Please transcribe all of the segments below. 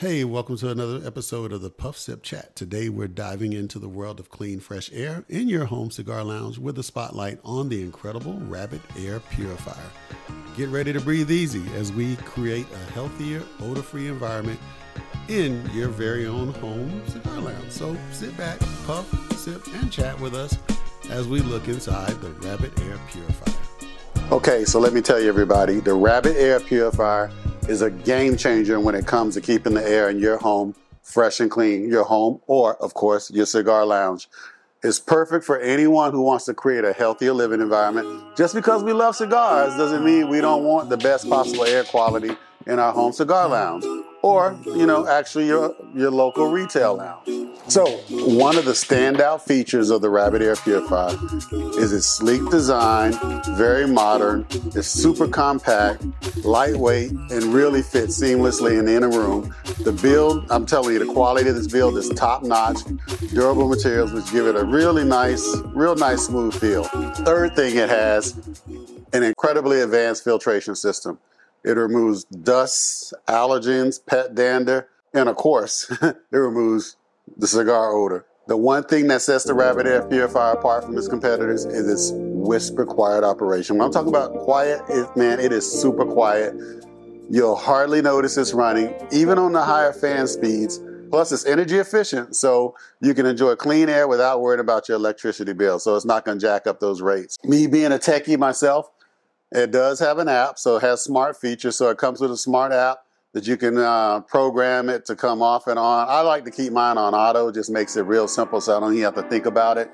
Hey, welcome to another episode of the Puff Sip Chat. Today we're diving into the world of clean, fresh air in your home cigar lounge with a spotlight on the incredible Rabbit Air Purifier. Get ready to breathe easy as we create a healthier, odor free environment in your very own home cigar lounge. So sit back, puff, sip, and chat with us as we look inside the Rabbit Air Purifier. Okay, so let me tell you, everybody the Rabbit Air Purifier is a game changer when it comes to keeping the air in your home fresh and clean, your home, or of course, your cigar lounge. It's perfect for anyone who wants to create a healthier living environment. Just because we love cigars doesn't mean we don't want the best possible air quality in our home cigar lounge or, you know, actually your, your local retail lounge. So, one of the standout features of the Rabbit Air Purifier is its sleek design, very modern, it's super compact, lightweight, and really fits seamlessly in the inner room. The build, I'm telling you, the quality of this build is top notch, durable materials which give it a really nice, real nice smooth feel. Third thing it has, an incredibly advanced filtration system. It removes dust, allergens, pet dander, and of course, it removes the cigar odor. The one thing that sets the Rabbit Air Purifier apart from its competitors is its whisper quiet operation. When I'm talking about quiet, it, man, it is super quiet. You'll hardly notice it's running, even on the higher fan speeds. Plus, it's energy efficient, so you can enjoy clean air without worrying about your electricity bill. So it's not going to jack up those rates. Me being a techie myself, it does have an app, so it has smart features. So it comes with a smart app that you can uh, program it to come off and on. I like to keep mine on auto, just makes it real simple so I don't even have to think about it.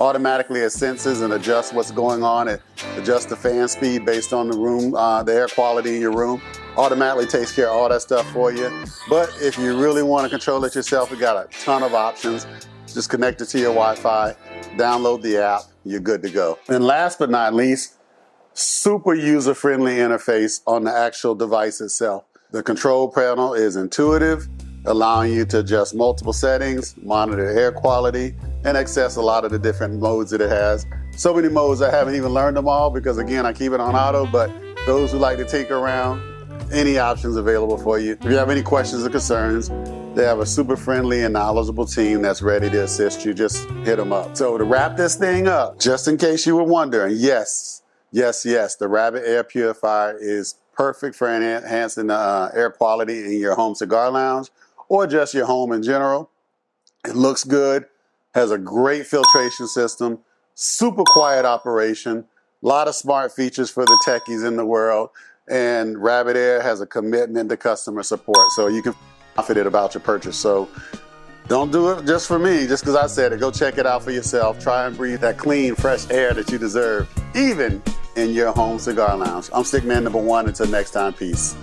Automatically it senses and adjusts what's going on. It adjusts the fan speed based on the room, uh, the air quality in your room. Automatically takes care of all that stuff for you. But if you really want to control it yourself, we got a ton of options. Just connect it to your Wi-Fi, download the app, you're good to go. And last but not least, super user friendly interface on the actual device itself. The control panel is intuitive, allowing you to adjust multiple settings, monitor air quality, and access a lot of the different modes that it has. So many modes I haven't even learned them all because again I keep it on auto, but those who like to tinker around, any options available for you. If you have any questions or concerns, they have a super friendly and knowledgeable team that's ready to assist you. Just hit them up. So to wrap this thing up, just in case you were wondering, yes, Yes, yes. The Rabbit Air Purifier is perfect for enhancing the uh, air quality in your home cigar lounge or just your home in general. It looks good, has a great filtration system, super quiet operation, a lot of smart features for the techies in the world, and Rabbit Air has a commitment to customer support, so you can confident about your purchase. So don't do it just for me, just because I said it. Go check it out for yourself. Try and breathe that clean, fresh air that you deserve, even in your home cigar lounge. I'm Stickman number one. Until next time, peace.